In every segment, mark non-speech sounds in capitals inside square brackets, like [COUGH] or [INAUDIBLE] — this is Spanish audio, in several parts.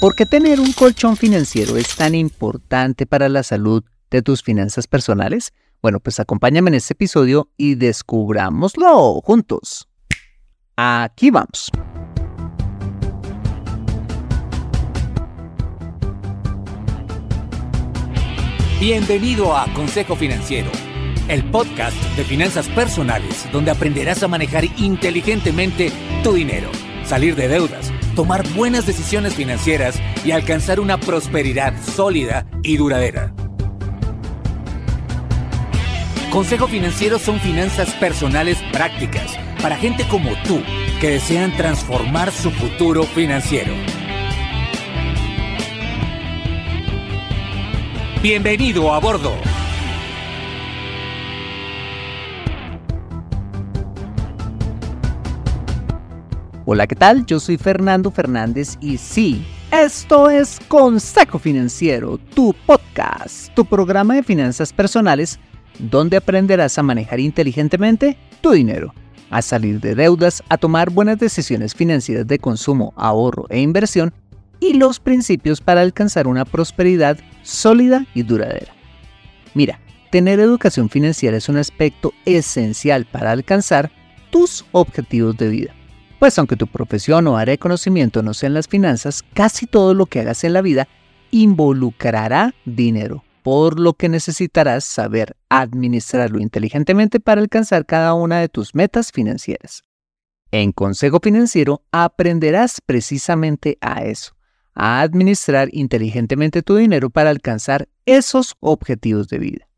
¿Por qué tener un colchón financiero es tan importante para la salud de tus finanzas personales? Bueno, pues acompáñame en este episodio y descubrámoslo juntos. Aquí vamos. Bienvenido a Consejo Financiero, el podcast de finanzas personales donde aprenderás a manejar inteligentemente tu dinero, salir de deudas tomar buenas decisiones financieras y alcanzar una prosperidad sólida y duradera. Consejo Financiero son finanzas personales prácticas para gente como tú que desean transformar su futuro financiero. Bienvenido a bordo. Hola, ¿qué tal? Yo soy Fernando Fernández y sí, esto es Consejo Financiero, tu podcast, tu programa de finanzas personales, donde aprenderás a manejar inteligentemente tu dinero, a salir de deudas, a tomar buenas decisiones financieras de consumo, ahorro e inversión y los principios para alcanzar una prosperidad sólida y duradera. Mira, tener educación financiera es un aspecto esencial para alcanzar tus objetivos de vida. Pues aunque tu profesión o área de conocimiento no sean las finanzas, casi todo lo que hagas en la vida involucrará dinero, por lo que necesitarás saber administrarlo inteligentemente para alcanzar cada una de tus metas financieras. En Consejo Financiero aprenderás precisamente a eso, a administrar inteligentemente tu dinero para alcanzar esos objetivos de vida.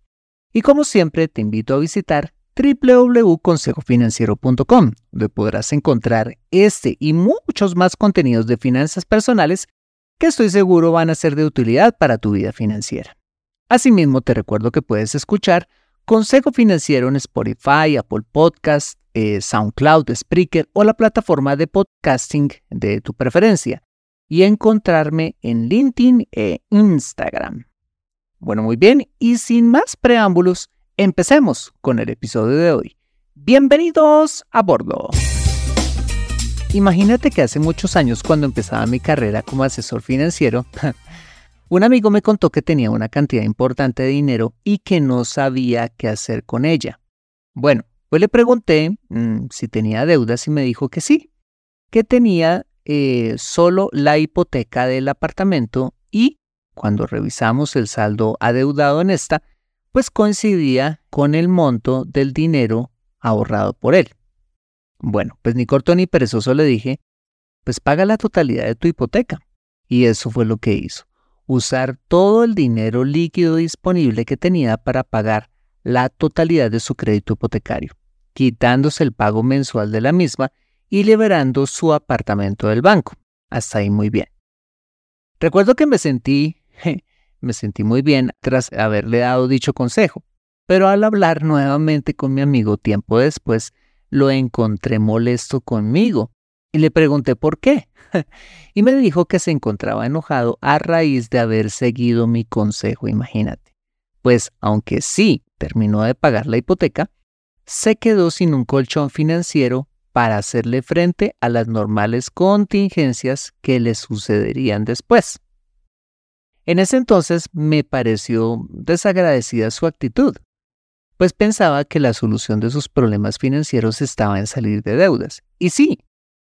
Y como siempre, te invito a visitar www.consejofinanciero.com, donde podrás encontrar este y muchos más contenidos de finanzas personales que estoy seguro van a ser de utilidad para tu vida financiera. Asimismo, te recuerdo que puedes escuchar Consejo Financiero en Spotify, Apple Podcast, eh, SoundCloud, Spreaker o la plataforma de podcasting de tu preferencia y encontrarme en LinkedIn e Instagram. Bueno, muy bien, y sin más preámbulos, Empecemos con el episodio de hoy. Bienvenidos a bordo. Imagínate que hace muchos años cuando empezaba mi carrera como asesor financiero, [LAUGHS] un amigo me contó que tenía una cantidad importante de dinero y que no sabía qué hacer con ella. Bueno, pues le pregunté mm, si tenía deudas y me dijo que sí, que tenía eh, solo la hipoteca del apartamento y cuando revisamos el saldo adeudado en esta, pues coincidía con el monto del dinero ahorrado por él. Bueno, pues ni corto ni perezoso le dije, pues paga la totalidad de tu hipoteca. Y eso fue lo que hizo, usar todo el dinero líquido disponible que tenía para pagar la totalidad de su crédito hipotecario, quitándose el pago mensual de la misma y liberando su apartamento del banco. Hasta ahí muy bien. Recuerdo que me sentí [LAUGHS] me sentí muy bien tras haberle dado dicho consejo, pero al hablar nuevamente con mi amigo tiempo después, lo encontré molesto conmigo y le pregunté por qué. [LAUGHS] y me dijo que se encontraba enojado a raíz de haber seguido mi consejo, imagínate. Pues aunque sí terminó de pagar la hipoteca, se quedó sin un colchón financiero para hacerle frente a las normales contingencias que le sucederían después. En ese entonces me pareció desagradecida su actitud, pues pensaba que la solución de sus problemas financieros estaba en salir de deudas. Y sí,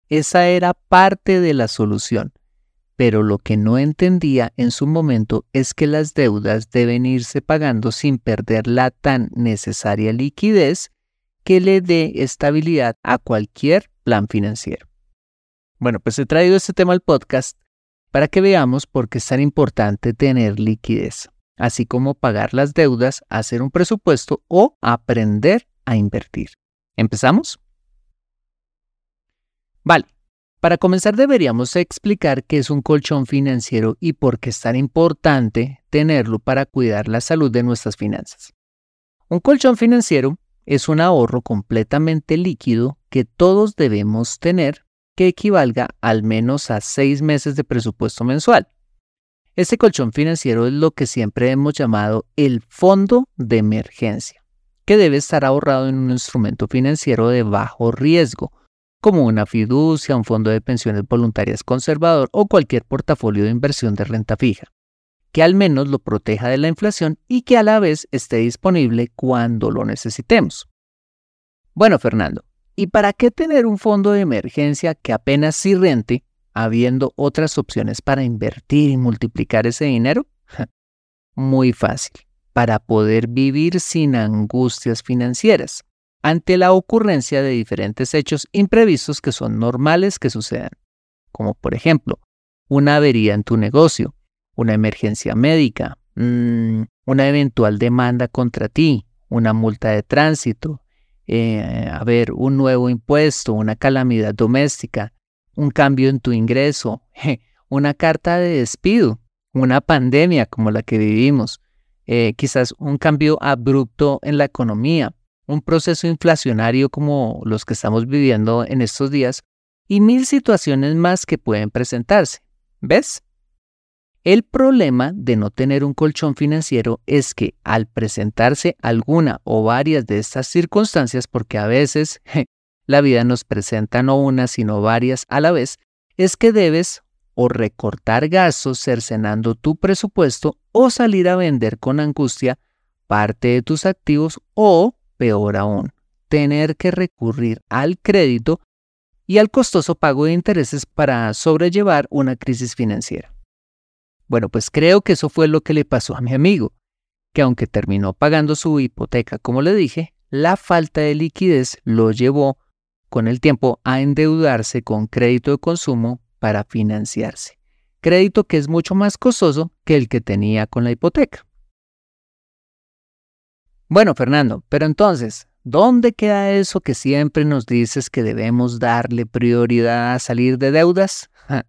esa era parte de la solución, pero lo que no entendía en su momento es que las deudas deben irse pagando sin perder la tan necesaria liquidez que le dé estabilidad a cualquier plan financiero. Bueno, pues he traído este tema al podcast para que veamos por qué es tan importante tener liquidez, así como pagar las deudas, hacer un presupuesto o aprender a invertir. ¿Empezamos? Vale, para comenzar deberíamos explicar qué es un colchón financiero y por qué es tan importante tenerlo para cuidar la salud de nuestras finanzas. Un colchón financiero es un ahorro completamente líquido que todos debemos tener que equivalga al menos a seis meses de presupuesto mensual. Este colchón financiero es lo que siempre hemos llamado el fondo de emergencia, que debe estar ahorrado en un instrumento financiero de bajo riesgo, como una fiducia, un fondo de pensiones voluntarias conservador o cualquier portafolio de inversión de renta fija, que al menos lo proteja de la inflación y que a la vez esté disponible cuando lo necesitemos. Bueno, Fernando, ¿y para qué tener un fondo de emergencia que apenas sí rente, habiendo otras opciones para invertir y multiplicar ese dinero? [LAUGHS] Muy fácil, para poder vivir sin angustias financieras ante la ocurrencia de diferentes hechos imprevistos que son normales que sucedan, como por ejemplo, una avería en tu negocio, una emergencia médica, mm, una eventual demanda contra ti, una multa de tránsito, eh, a ver, un nuevo impuesto, una calamidad doméstica, un cambio en tu ingreso, [LAUGHS] una carta de despido, una pandemia como la que vivimos, eh, quizás un cambio abrupto en la economía, un proceso inflacionario como los que estamos viviendo en estos días y mil situaciones más que pueden presentarse. ¿Ves? El problema de no tener un colchón financiero es que al presentarse alguna o varias de estas circunstancias, porque a veces la vida nos presenta no una sino varias a la vez, es que debes o recortar gastos cercenando tu presupuesto o salir a vender con angustia parte de tus activos o Peor aún, tener que recurrir al crédito y al costoso pago de intereses para sobrellevar una crisis financiera. Bueno, pues creo que eso fue lo que le pasó a mi amigo, que aunque terminó pagando su hipoteca, como le dije, la falta de liquidez lo llevó con el tiempo a endeudarse con crédito de consumo para financiarse. Crédito que es mucho más costoso que el que tenía con la hipoteca. Bueno, Fernando, pero entonces, ¿dónde queda eso que siempre nos dices que debemos darle prioridad a salir de deudas? [LAUGHS]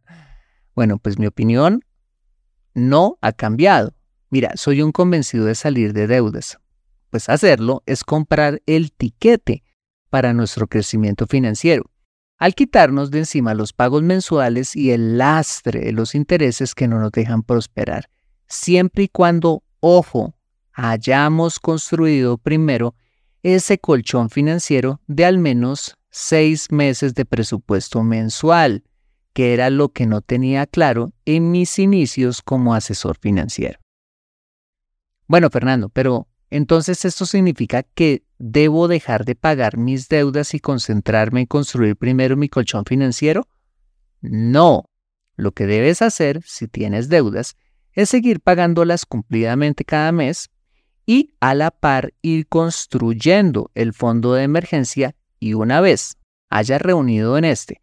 bueno, pues mi opinión no ha cambiado. Mira, soy un convencido de salir de deudas. Pues hacerlo es comprar el tiquete para nuestro crecimiento financiero, al quitarnos de encima los pagos mensuales y el lastre de los intereses que no nos dejan prosperar, siempre y cuando, ojo, hayamos construido primero ese colchón financiero de al menos seis meses de presupuesto mensual, que era lo que no tenía claro en mis inicios como asesor financiero. Bueno, Fernando, pero entonces esto significa que debo dejar de pagar mis deudas y concentrarme en construir primero mi colchón financiero? No, lo que debes hacer si tienes deudas es seguir pagándolas cumplidamente cada mes y a la par ir construyendo el fondo de emergencia y una vez hayas reunido en este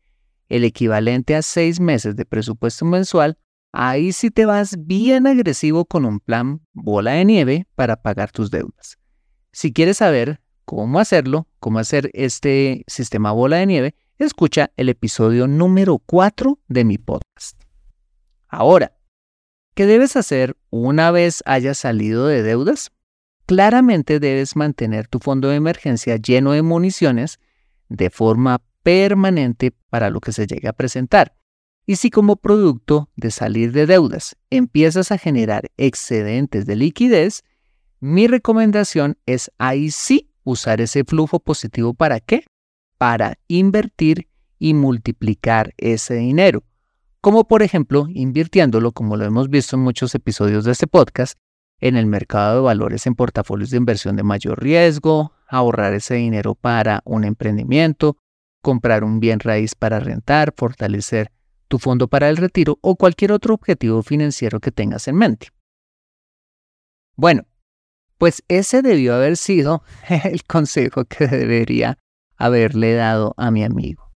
el equivalente a seis meses de presupuesto mensual, ahí sí te vas bien agresivo con un plan bola de nieve para pagar tus deudas. Si quieres saber cómo hacerlo, cómo hacer este sistema bola de nieve, escucha el episodio número 4 de mi podcast. Ahora, ¿qué debes hacer una vez hayas salido de deudas? claramente debes mantener tu fondo de emergencia lleno de municiones de forma permanente para lo que se llegue a presentar. Y si como producto de salir de deudas empiezas a generar excedentes de liquidez, mi recomendación es ahí sí usar ese flujo positivo para qué? Para invertir y multiplicar ese dinero. Como por ejemplo invirtiéndolo, como lo hemos visto en muchos episodios de este podcast, en el mercado de valores en portafolios de inversión de mayor riesgo, ahorrar ese dinero para un emprendimiento, comprar un bien raíz para rentar, fortalecer tu fondo para el retiro o cualquier otro objetivo financiero que tengas en mente. Bueno, pues ese debió haber sido [LAUGHS] el consejo que debería haberle dado a mi amigo,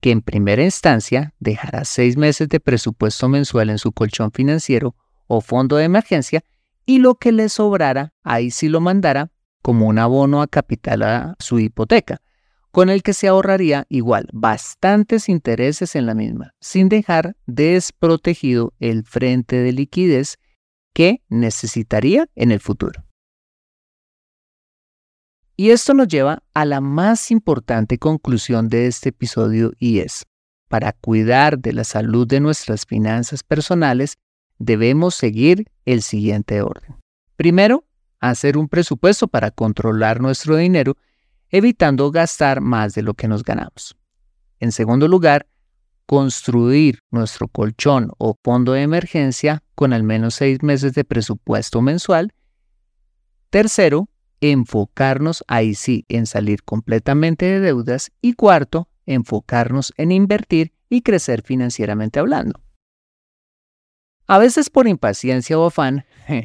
que en primera instancia dejará seis meses de presupuesto mensual en su colchón financiero o fondo de emergencia y lo que le sobrara, ahí sí lo mandara como un abono a capital a su hipoteca, con el que se ahorraría igual bastantes intereses en la misma, sin dejar desprotegido el frente de liquidez que necesitaría en el futuro. Y esto nos lleva a la más importante conclusión de este episodio y es, para cuidar de la salud de nuestras finanzas personales, debemos seguir el siguiente orden. Primero, hacer un presupuesto para controlar nuestro dinero, evitando gastar más de lo que nos ganamos. En segundo lugar, construir nuestro colchón o fondo de emergencia con al menos seis meses de presupuesto mensual. Tercero, enfocarnos ahí sí en salir completamente de deudas. Y cuarto, enfocarnos en invertir y crecer financieramente hablando. A veces por impaciencia o afán, [LAUGHS]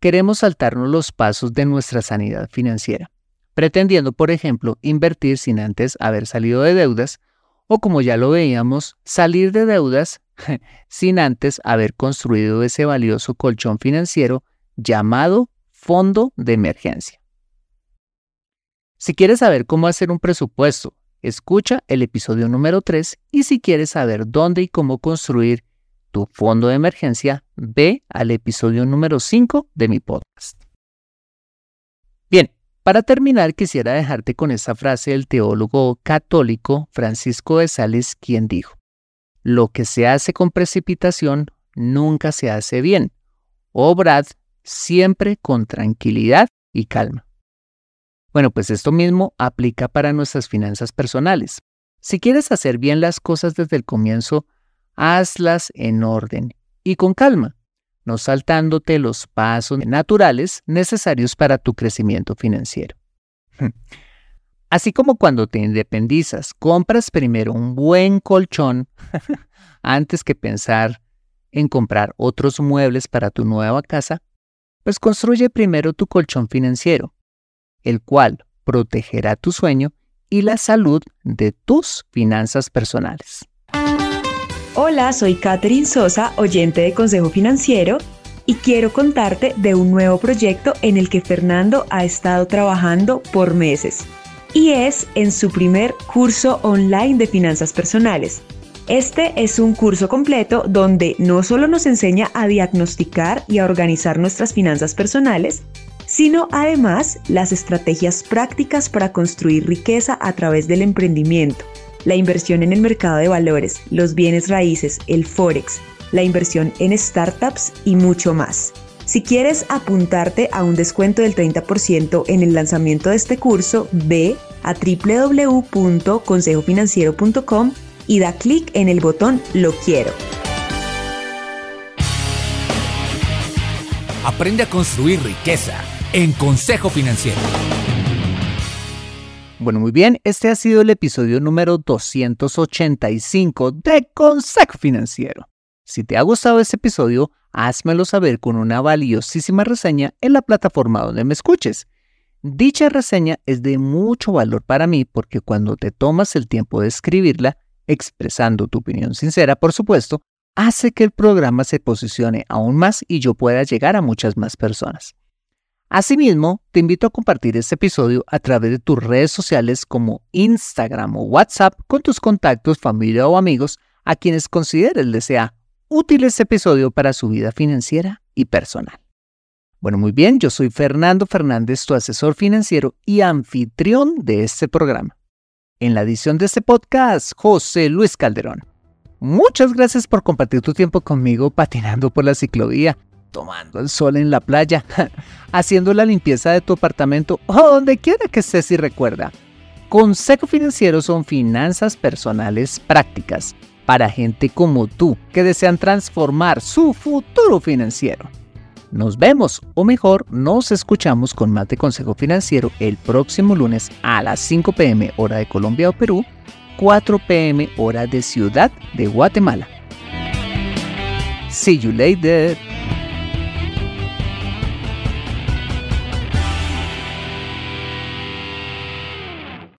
queremos saltarnos los pasos de nuestra sanidad financiera, pretendiendo, por ejemplo, invertir sin antes haber salido de deudas o como ya lo veíamos, salir de deudas [LAUGHS] sin antes haber construido ese valioso colchón financiero llamado fondo de emergencia. Si quieres saber cómo hacer un presupuesto, escucha el episodio número 3 y si quieres saber dónde y cómo construir tu fondo de emergencia, ve al episodio número 5 de mi podcast. Para terminar, quisiera dejarte con esta frase del teólogo católico Francisco de Sales, quien dijo, Lo que se hace con precipitación nunca se hace bien. Obrad siempre con tranquilidad y calma. Bueno, pues esto mismo aplica para nuestras finanzas personales. Si quieres hacer bien las cosas desde el comienzo, hazlas en orden y con calma no saltándote los pasos naturales necesarios para tu crecimiento financiero. [LAUGHS] Así como cuando te independizas, compras primero un buen colchón [LAUGHS] antes que pensar en comprar otros muebles para tu nueva casa, pues construye primero tu colchón financiero, el cual protegerá tu sueño y la salud de tus finanzas personales. Hola, soy Catherine Sosa, oyente de Consejo Financiero, y quiero contarte de un nuevo proyecto en el que Fernando ha estado trabajando por meses. Y es en su primer curso online de finanzas personales. Este es un curso completo donde no solo nos enseña a diagnosticar y a organizar nuestras finanzas personales, sino además las estrategias prácticas para construir riqueza a través del emprendimiento la inversión en el mercado de valores, los bienes raíces, el forex, la inversión en startups y mucho más. Si quieres apuntarte a un descuento del 30% en el lanzamiento de este curso, ve a www.consejofinanciero.com y da clic en el botón Lo quiero. Aprende a construir riqueza en Consejo Financiero. Bueno, muy bien, este ha sido el episodio número 285 de Consejo Financiero. Si te ha gustado este episodio, házmelo saber con una valiosísima reseña en la plataforma donde me escuches. Dicha reseña es de mucho valor para mí porque cuando te tomas el tiempo de escribirla, expresando tu opinión sincera, por supuesto, hace que el programa se posicione aún más y yo pueda llegar a muchas más personas. Asimismo, te invito a compartir este episodio a través de tus redes sociales como Instagram o WhatsApp con tus contactos, familia o amigos a quienes consideres les sea útil este episodio para su vida financiera y personal. Bueno, muy bien, yo soy Fernando Fernández, tu asesor financiero y anfitrión de este programa. En la edición de este podcast, José Luis Calderón. Muchas gracias por compartir tu tiempo conmigo patinando por la ciclovía tomando el sol en la playa, [LAUGHS] haciendo la limpieza de tu apartamento o donde quiera que estés y recuerda. Consejo Financiero son finanzas personales prácticas para gente como tú que desean transformar su futuro financiero. Nos vemos, o mejor, nos escuchamos con más de Consejo Financiero el próximo lunes a las 5 pm hora de Colombia o Perú, 4 pm hora de Ciudad de Guatemala. See you later.